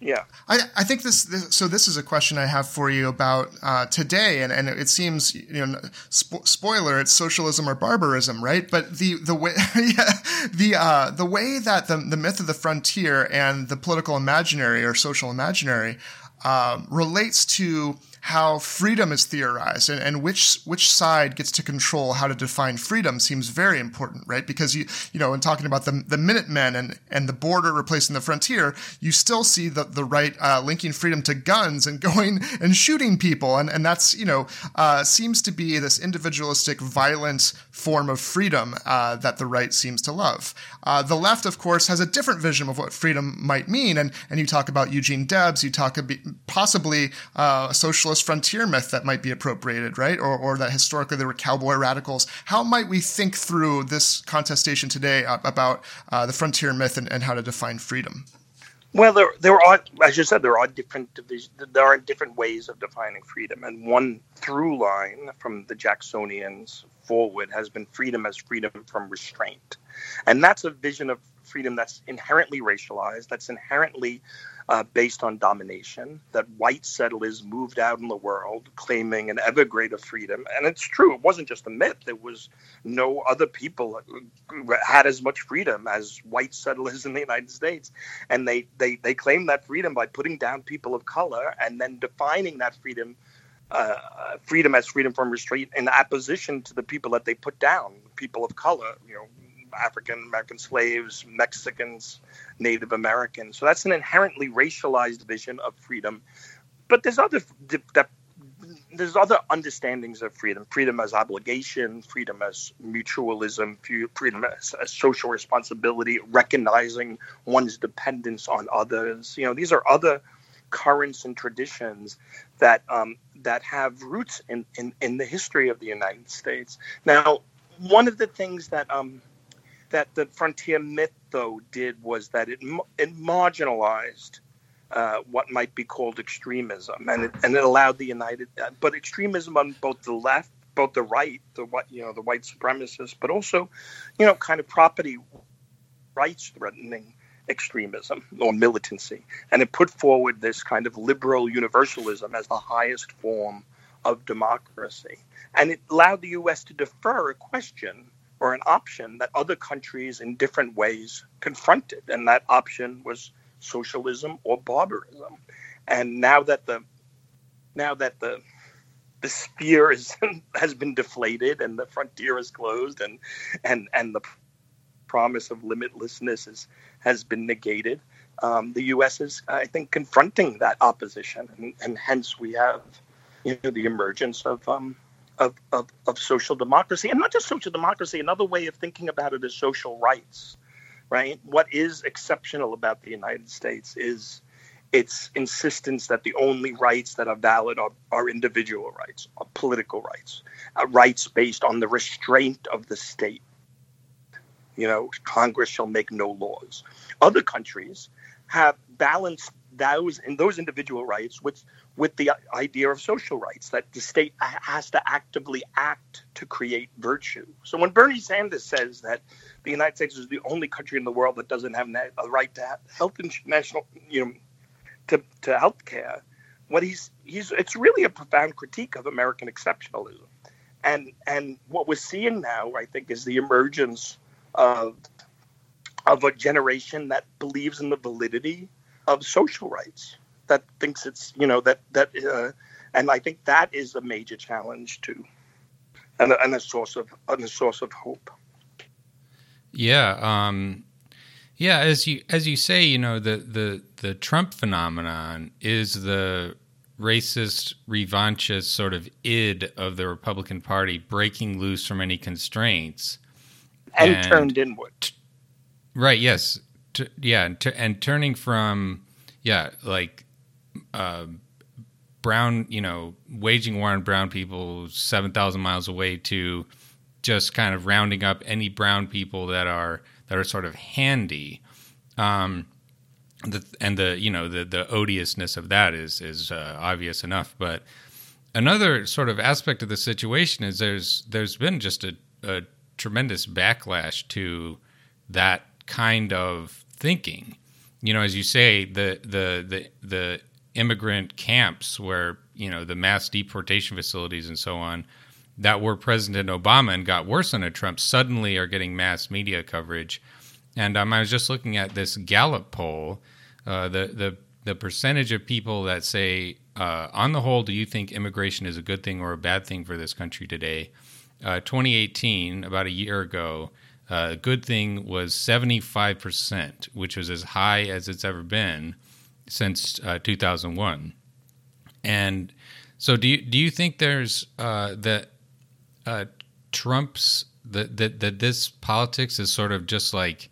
Yeah, I, I think this, this, So this is a question I have for you about uh, today, and, and it seems you know spo- spoiler, it's socialism or barbarism, right? But the the way yeah, the uh, the way that the the myth of the frontier and the political imaginary or social imaginary uh, relates to how freedom is theorized and, and which which side gets to control how to define freedom seems very important, right? Because you you know, in talking about the the Minutemen and and the border replacing the frontier, you still see the the right uh, linking freedom to guns and going and shooting people, and and that's you know uh, seems to be this individualistic, violent form of freedom uh, that the right seems to love. Uh, the left, of course, has a different vision of what freedom might mean, and and you talk about Eugene Debs, you talk about possibly uh, a socialist socialist frontier myth that might be appropriated, right? Or, or that historically there were cowboy radicals. How might we think through this contestation today about uh, the frontier myth and, and how to define freedom? Well, there there are, as you said, there are different divisions. There are different ways of defining freedom, and one through line from the Jacksonians forward has been freedom as freedom from restraint, and that's a vision of freedom that's inherently racialized, that's inherently uh, based on domination, that white settlers moved out in the world claiming an ever greater freedom. And it's true, it wasn't just a myth. There was no other people had as much freedom as white settlers in the United States. And they, they, they claimed that freedom by putting down people of color and then defining that freedom. Uh, freedom as freedom from restraint in opposition to the people that they put down, people of color, you know, African American slaves, Mexicans, Native Americans. So that's an inherently racialized vision of freedom. But there's other there's other understandings of freedom: freedom as obligation, freedom as mutualism, freedom as, as social responsibility, recognizing one's dependence on others. You know, these are other currents and traditions that um, that have roots in, in, in the history of the United States. Now, one of the things that um, that the frontier myth, though, did was that it it marginalized uh, what might be called extremism, and it, and it allowed the United, uh, but extremism on both the left, both the right, the what you know, the white supremacists, but also, you know, kind of property rights threatening extremism or militancy, and it put forward this kind of liberal universalism as the highest form of democracy, and it allowed the U.S. to defer a question or an option that other countries in different ways confronted, and that option was socialism or barbarism. And now that the now that the the sphere is, has been deflated and the frontier is closed and and and the promise of limitlessness is, has been negated. Um, the U.S. is, I think, confronting that opposition, and, and hence we have you know, the emergence of um, of, of, of social democracy, and not just social democracy. Another way of thinking about it is social rights, right? What is exceptional about the United States is its insistence that the only rights that are valid are, are individual rights, are political rights, uh, rights based on the restraint of the state. You know, Congress shall make no laws. Other countries have balanced those in those individual rights with with the idea of social rights that the state has to actively act to create virtue. So when Bernie Sanders says that the United States is the only country in the world that doesn't have a right to health national, you know, to to health care, what he's he's it's really a profound critique of American exceptionalism. And and what we're seeing now, I think, is the emergence of of a generation that believes in the validity of social rights that thinks it's you know that that uh, and I think that is a major challenge too, and a, and a source of and a source of hope. Yeah, um, yeah. As you as you say, you know the the the Trump phenomenon is the racist, revanchist sort of id of the Republican Party breaking loose from any constraints and, and turned inward. T- right. Yes. T- yeah. And, t- and turning from yeah, like uh, brown, you know, waging war on brown people 7,000 miles away to just kind of rounding up any brown people that are that are sort of handy. Um, the, and the you know the the odiousness of that is is uh, obvious enough. But another sort of aspect of the situation is there's there's been just a, a tremendous backlash to that kind of thinking. You know, as you say, the the the the immigrant camps where you know the mass deportation facilities and so on that were President Obama and got worse under Trump suddenly are getting mass media coverage. And um, I was just looking at this Gallup poll. Uh, the the the percentage of people that say, uh, on the whole, do you think immigration is a good thing or a bad thing for this country today? Uh, 2018, about a year ago, uh, good thing was 75%, which was as high as it's ever been since uh, 2001. And so, do you do you think there's uh, that uh, Trump's that that that this politics is sort of just like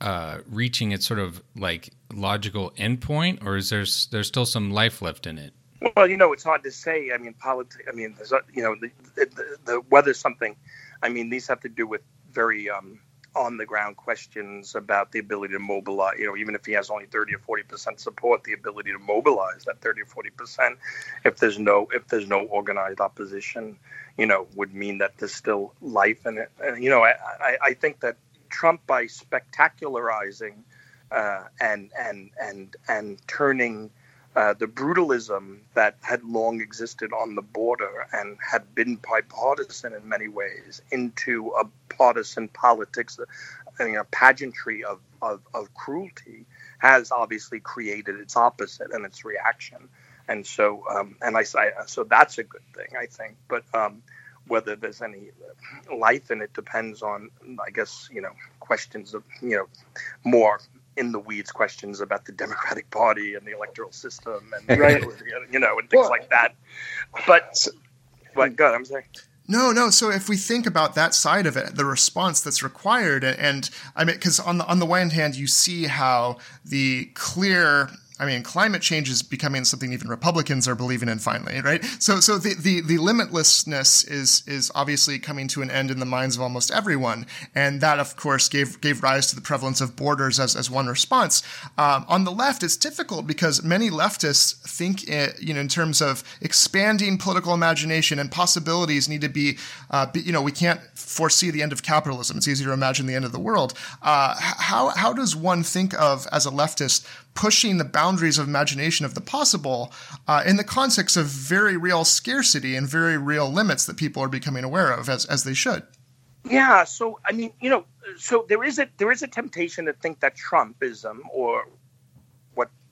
uh, reaching its sort of like logical endpoint, or is there there's still some life left in it? Well, you know, it's hard to say. I mean, politics. I mean, there's you know, the, the, the whether something. I mean, these have to do with very um, on the ground questions about the ability to mobilize. You know, even if he has only 30 or 40 percent support, the ability to mobilize that 30 or 40 percent, if there's no if there's no organized opposition, you know, would mean that there's still life in it. And, you know, I, I, I think that Trump by spectacularizing uh, and and and and turning uh, the brutalism that had long existed on the border and had been bipartisan in many ways into a partisan politics, uh, you know, pageantry of, of, of cruelty has obviously created its opposite and its reaction. And so, um, and I, say so that's a good thing, I think. But um, whether there's any life in it depends on, I guess, you know, questions of, you know, more in the weeds questions about the Democratic Party and the electoral system and right. you know and things well, like that. But but good, I'm saying. No, no. So if we think about that side of it, the response that's required, and, and I mean, because on the on the one hand, you see how the clear I mean, climate change is becoming something even Republicans are believing in finally, right? So, so the, the, the limitlessness is, is obviously coming to an end in the minds of almost everyone. And that, of course, gave, gave rise to the prevalence of borders as, as one response. Um, on the left, it's difficult because many leftists think, it, you know, in terms of expanding political imagination and possibilities need to be, uh, be, you know, we can't foresee the end of capitalism. It's easy to imagine the end of the world. Uh, how, how does one think of, as a leftist, pushing the boundaries of imagination of the possible uh, in the context of very real scarcity and very real limits that people are becoming aware of as, as they should. Yeah, so I mean, you know, so there is a there is a temptation to think that Trumpism or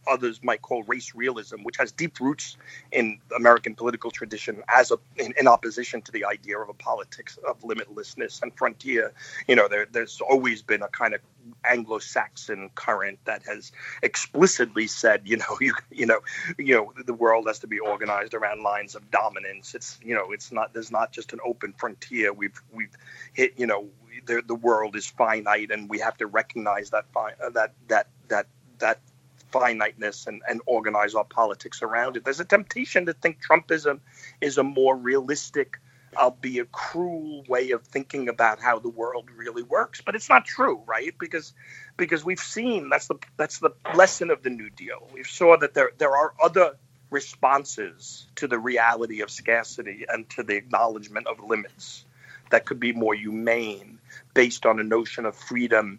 others might call race realism, which has deep roots in American political tradition as a in, in opposition to the idea of a politics of limitlessness and frontier. You know, there, there's always been a kind of Anglo-Saxon current that has explicitly said, you know, you you know, you know, the world has to be organized around lines of dominance. It's you know, it's not there's not just an open frontier. We've we've hit you know the the world is finite, and we have to recognize that fi- uh, that that that that finiteness and, and organize our politics around it. There's a temptation to think Trumpism is a more realistic, albeit cruel way of thinking about how the world really works. But it's not true, right? Because because we've seen that's the that's the lesson of the New Deal. We've saw that there there are other responses to the reality of scarcity and to the acknowledgement of limits that could be more humane based on a notion of freedom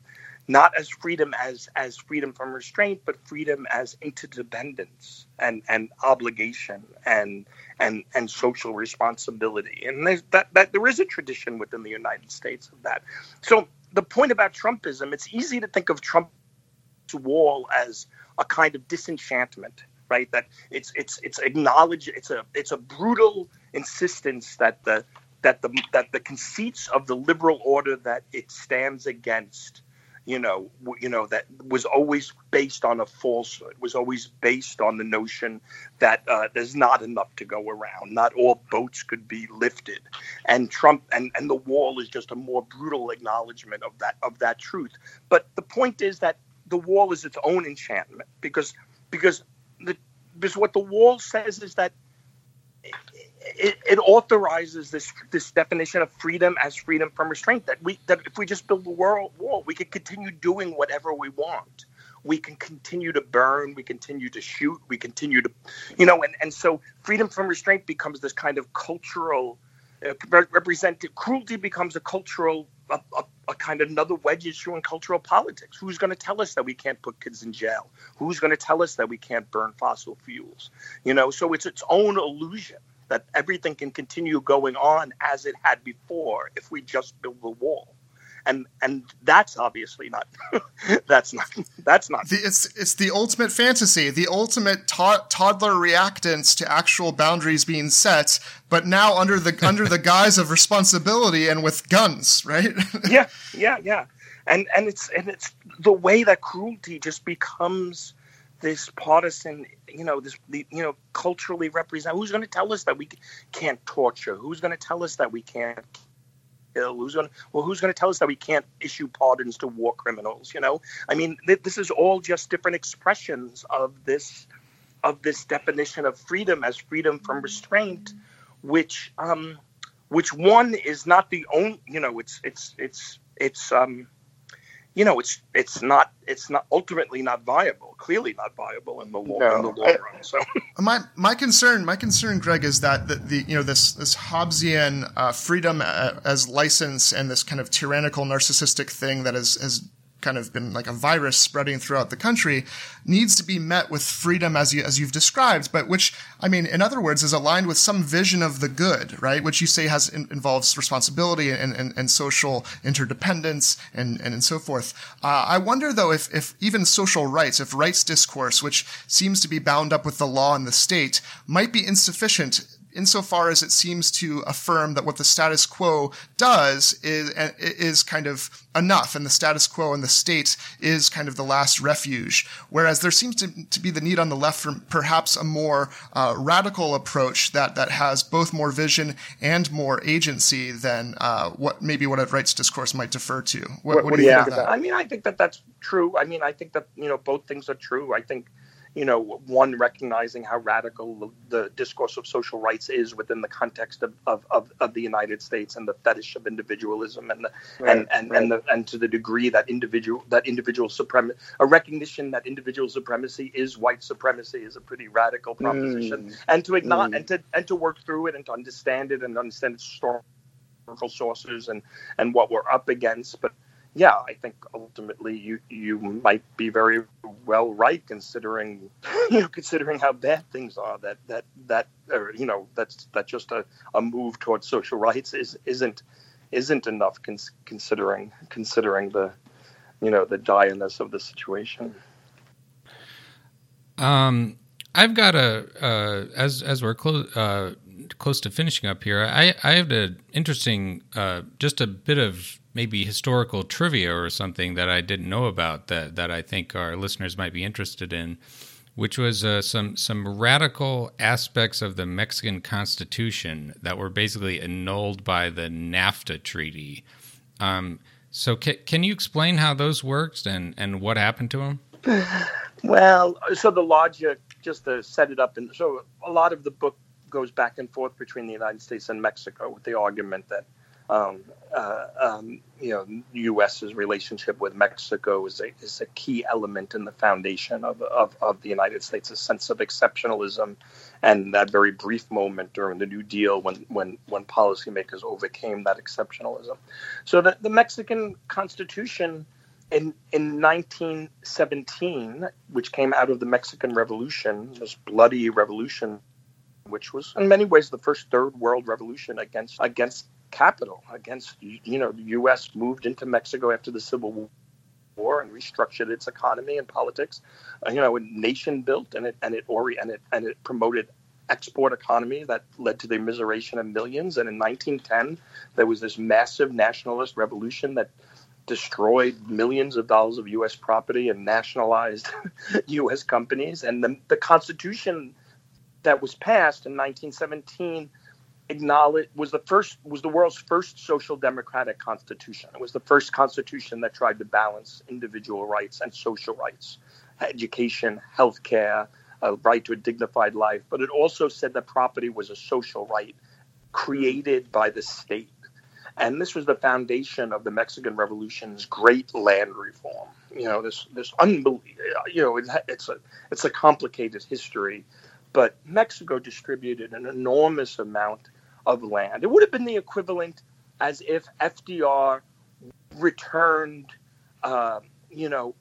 not as freedom as as freedom from restraint, but freedom as interdependence and and obligation and and and social responsibility. And there's that that there is a tradition within the United States of that. So the point about Trumpism, it's easy to think of Trump's wall as a kind of disenchantment, right? That it's it's it's acknowledged it's a it's a brutal insistence that the that the that the conceits of the liberal order that it stands against you know, you know that was always based on a falsehood. Was always based on the notion that uh, there's not enough to go around. Not all boats could be lifted, and Trump and and the wall is just a more brutal acknowledgement of that of that truth. But the point is that the wall is its own enchantment because because the because what the wall says is that it, it, authorizes this this definition of freedom as freedom from restraint. That we that if we just build a world wall, we can continue doing whatever we want. We can continue to burn. We continue to shoot. We continue to, you know, and and so freedom from restraint becomes this kind of cultural. Uh, represented cruelty becomes a cultural a, a, a, kind of another wedge issue in cultural politics. Who's going to tell us that we can't put kids in jail? Who's going to tell us that we can't burn fossil fuels? You know, so it's its own illusion that everything can continue going on as it had before if we just build the wall and and that's obviously not that's not that's not the, it's it's the ultimate fantasy the ultimate to- toddler reactance to actual boundaries being set but now under the under the guise of responsibility and with guns right yeah yeah yeah and and it's and it's the way that cruelty just becomes this partisan, you know, this, you know, culturally represent. Who's going to tell us that we can't torture? Who's going to tell us that we can't kill? Who's going well, who's going to tell us that we can't issue pardons to war criminals? You know, I mean, th- this is all just different expressions of this, of this definition of freedom as freedom from restraint, which, um, which one is not the only, you know, it's, it's, it's, it's, um, you know, it's it's not it's not ultimately not viable. Clearly not viable in the long, no. in the long run. So my my concern my concern, Greg, is that the, the you know this this Hobbesian uh, freedom uh, as license and this kind of tyrannical narcissistic thing that has has kind of been like a virus spreading throughout the country needs to be met with freedom as you as you've described but which i mean in other words is aligned with some vision of the good right? Which you say has in, involves responsibility and, and, and, social interdependence and, and, and so forth. Uh, i wonder though if, if even social rights if rights discourse which seems to be bound up with the law and the state might be insufficient insofar as it seems to affirm that what the status quo does is is kind of enough, and the status quo and the state is kind of the last refuge. Whereas there seems to, to be the need on the left for perhaps a more uh, radical approach that that has both more vision and more agency than uh, what maybe what a rights discourse might defer to. What, what do you yeah. think of that? I mean, I think that that's true. I mean, I think that you know both things are true. I think you know, one recognizing how radical the discourse of social rights is within the context of, of, of, of the United States and the fetish of individualism and the, right, and and right. and, the, and to the degree that individual that individual supremacy a recognition that individual supremacy is white supremacy is a pretty radical proposition mm. and to acknowledge mm. and to and to work through it and to understand it and understand its historical sources and and what we're up against but yeah, I think ultimately you you might be very well right considering you know considering how bad things are that that that or, you know that's that just a, a move towards social rights is isn't isn't enough cons- considering considering the you know the direness of the situation. Um, I've got a uh, as as we're close uh, close to finishing up here. I I have an interesting uh, just a bit of maybe historical trivia or something that I didn't know about that that I think our listeners might be interested in, which was uh, some some radical aspects of the Mexican Constitution that were basically annulled by the NAFTA treaty. Um, so, ca- can you explain how those worked and and what happened to them? Well, so the logic, just to set it up, and so a lot of the book goes back and forth between the United States and Mexico with the argument that um, uh, um, you know, U.S.'s relationship with Mexico is a, is a key element in the foundation of, of, of the United States' a sense of exceptionalism, and that very brief moment during the New Deal when when when policymakers overcame that exceptionalism. So the, the Mexican Constitution. In, in 1917, which came out of the Mexican Revolution, this bloody revolution which was in many ways the first third world revolution against against capital against you know the U.S. moved into Mexico after the Civil War and restructured its economy and politics. Uh, you know, a nation built and it and it and it and it promoted export economy that led to the immiseration of millions. And in 1910, there was this massive nationalist revolution that destroyed millions of dollars of U.S. property and nationalized U.S. companies. And the, the Constitution that was passed in 1917 acknowledged was the first was the world's first social democratic constitution. It was the first constitution that tried to balance individual rights and social rights, education, healthcare, a right to a dignified life. But it also said that property was a social right created by the state. And this was the foundation of the Mexican Revolution's great land reform. You know, this this unbelievable. You know, it's a it's a complicated history, but Mexico distributed an enormous amount of land. It would have been the equivalent as if FDR returned, uh, you know,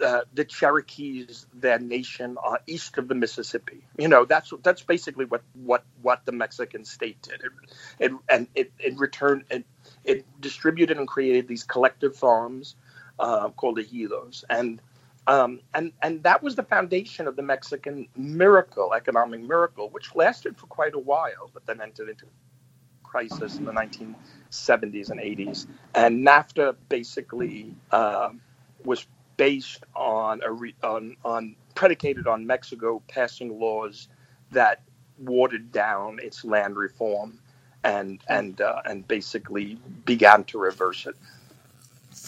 uh, the Cherokees, their nation uh, east of the Mississippi. You know, that's that's basically what what what the Mexican state did. It, it and it, it returned it, it distributed and created these collective farms uh, called ejidos, and um, and and that was the foundation of the Mexican miracle, economic miracle, which lasted for quite a while, but then entered into crisis in the 1970s and 80s. And NAFTA basically uh, was based on a re- on on predicated on Mexico passing laws that watered down its land reform and and uh, and basically began to reverse it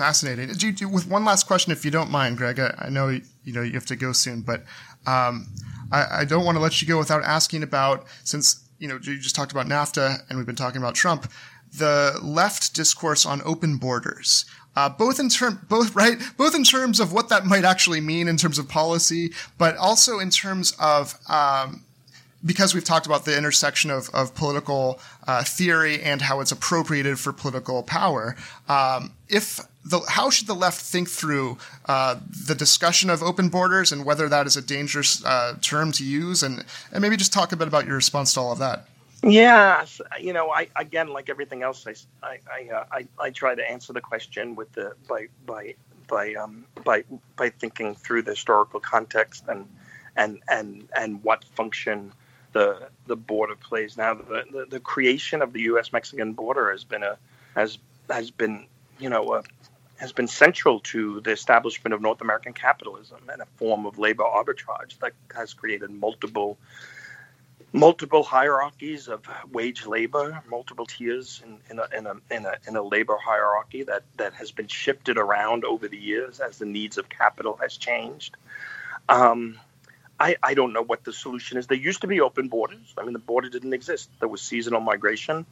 fascinating. Do do, with one last question, if you don't mind, Greg, I, I know you know you have to go soon, but um, I, I, don't want to let you go without asking about since you know you just talked about NAFTA and we've been talking about Trump. the left discourse on open borders. Uh, both in term, both right, both in terms of what that might actually mean in terms of policy, but also in terms of um, because we've talked about the intersection of, of political uh, theory and how it's appropriated for political power. Um, if the, how should the left think through uh, the discussion of open borders and whether that is a dangerous uh, term to use, and and maybe just talk a bit about your response to all of that. Yeah, you know, I again, like everything else, I I I, uh, I, I try to answer the question with the by by by um by by thinking through the historical context and and and and what function the the border plays. Now, the, the, the creation of the U.S. Mexican border has been a has has been you know a, has been central to the establishment of North American capitalism and a form of labor arbitrage that has created multiple multiple hierarchies of wage labor, multiple tiers in, in, a, in, a, in, a, in a labor hierarchy that, that has been shifted around over the years as the needs of capital has changed. Um, I, I don't know what the solution is. There used to be open borders. I mean, the border didn't exist. There was seasonal migration.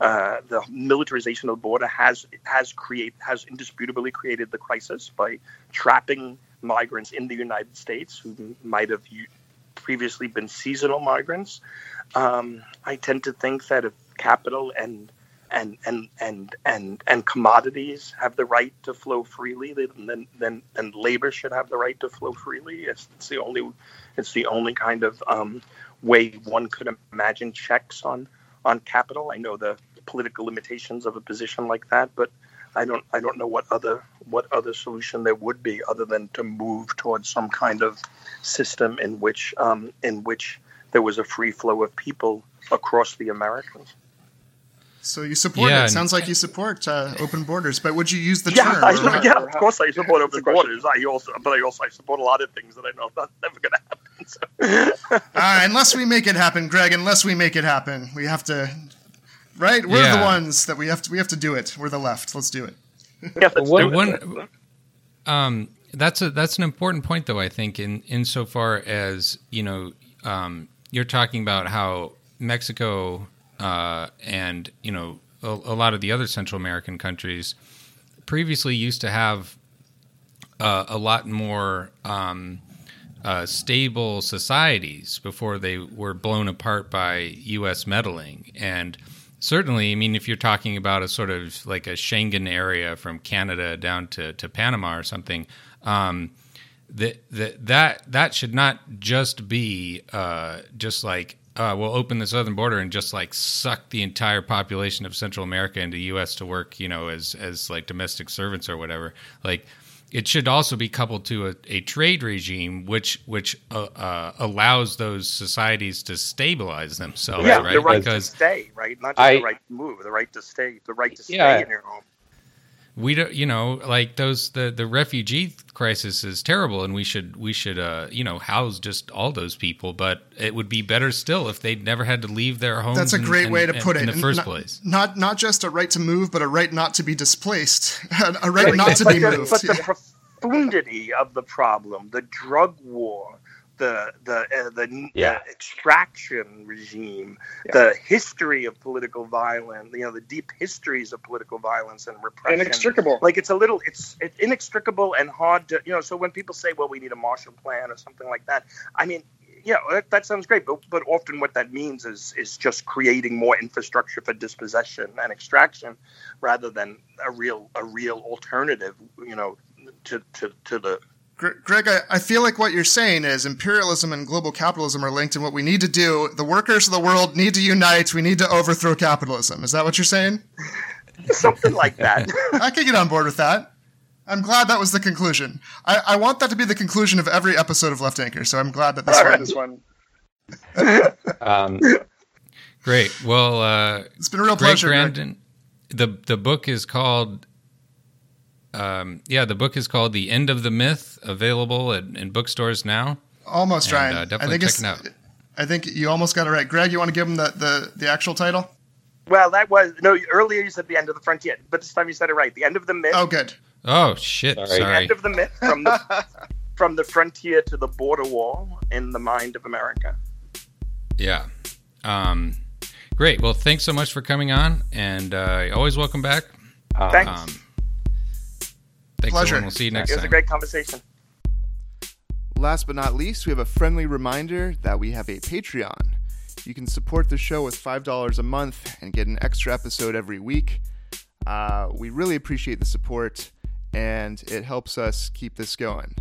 Uh, the militarization of the border has has create has indisputably created the crisis by trapping migrants in the United States who might have previously been seasonal migrants. Um, I tend to think that if capital and and and and and and commodities have the right to flow freely, then then then labor should have the right to flow freely. It's, it's the only it's the only kind of um, way one could imagine checks on on capital. I know the political limitations of a position like that, but I don't I don't know what other what other solution there would be other than to move towards some kind of system in which um, in which there was a free flow of people across the Americas. So you support yeah, it. Sounds like you support uh, open borders, but would you use the yeah, term? I, yeah, of course I support open borders. I also, but I also I support a lot of things that I know that's never going to happen. So. uh, unless we make it happen, Greg. Unless we make it happen, we have to. Right, we're yeah. the ones that we have to. We have to do it. We're the left. Let's do it. Yeah, let's do it. One, um, that's a that's an important point, though. I think in insofar as you know, um, you're talking about how Mexico uh, and you know a, a, lot of the other Central American countries previously used to have uh, a lot more um, uh, stable societies before they were blown apart by U.S. meddling. And certainly, I mean, if you're talking about a sort of like a Schengen area from Canada down to, to Panama or something, um, that that that should not just be uh, just like uh, we'll open the southern border and just like suck the entire population of Central America into the U.S. to work, you know, as as like domestic servants or whatever. Like, it should also be coupled to a, a trade regime which which uh, uh, allows those societies to stabilize themselves. Yeah, right? the right because to stay, right? Not just I, the right to move, the right to stay, the right to stay yeah. in your home we don't you know like those the the refugee crisis is terrible and we should we should uh you know house just all those people but it would be better still if they'd never had to leave their homes that's a great in, way to put in, it. in the first not, place. not not just a right to move but a right not to be displaced. A right not to be moved. but the profundity of the problem the drug war the the uh, the, yeah. the, extraction regime, yeah. the history of political violence, you know, the deep histories of political violence and repression. Inextricable. Like it's a little, it's it's inextricable and hard to, you know. So when people say, "Well, we need a Marshall Plan" or something like that, I mean, yeah, that, that sounds great, but but often what that means is is just creating more infrastructure for dispossession and extraction, rather than a real a real alternative, you know, to to to the Greg, I, I, feel like what you're saying is imperialism and global capitalism are linked, and what we need to do, the workers of the world need to unite. We need to overthrow capitalism. Is that what you're saying? Something like that. I can get on board with that. I'm glad that was the conclusion. I, I, want that to be the conclusion of every episode of Left Anchor, so I'm glad that this All one. Right. This one. um, great. Well, uh, it's been a real pleasure. Grandin, the the book is called um, yeah, the book is called "The End of the Myth," available at, in bookstores now. Almost, and, Ryan. Uh, definitely I think check it out. I think you almost got it right, Greg. You want to give him the, the, the actual title? Well, that was no. Earlier you said the end of the frontier, but this time you said it right. The end of the myth. Oh, good. Oh shit! Sorry. The end of the myth from the from the frontier to the border wall in the mind of America. Yeah. Um, Great. Well, thanks so much for coming on, and uh, always welcome back. Thanks. Um, thanks, Pleasure. everyone. We'll see you next time. it was time. a great conversation. Last but not least, we have a friendly reminder that we have a Patreon. You can support the show with $5 a month and get an extra episode every week. Uh, we really appreciate the support, and it helps us keep this going.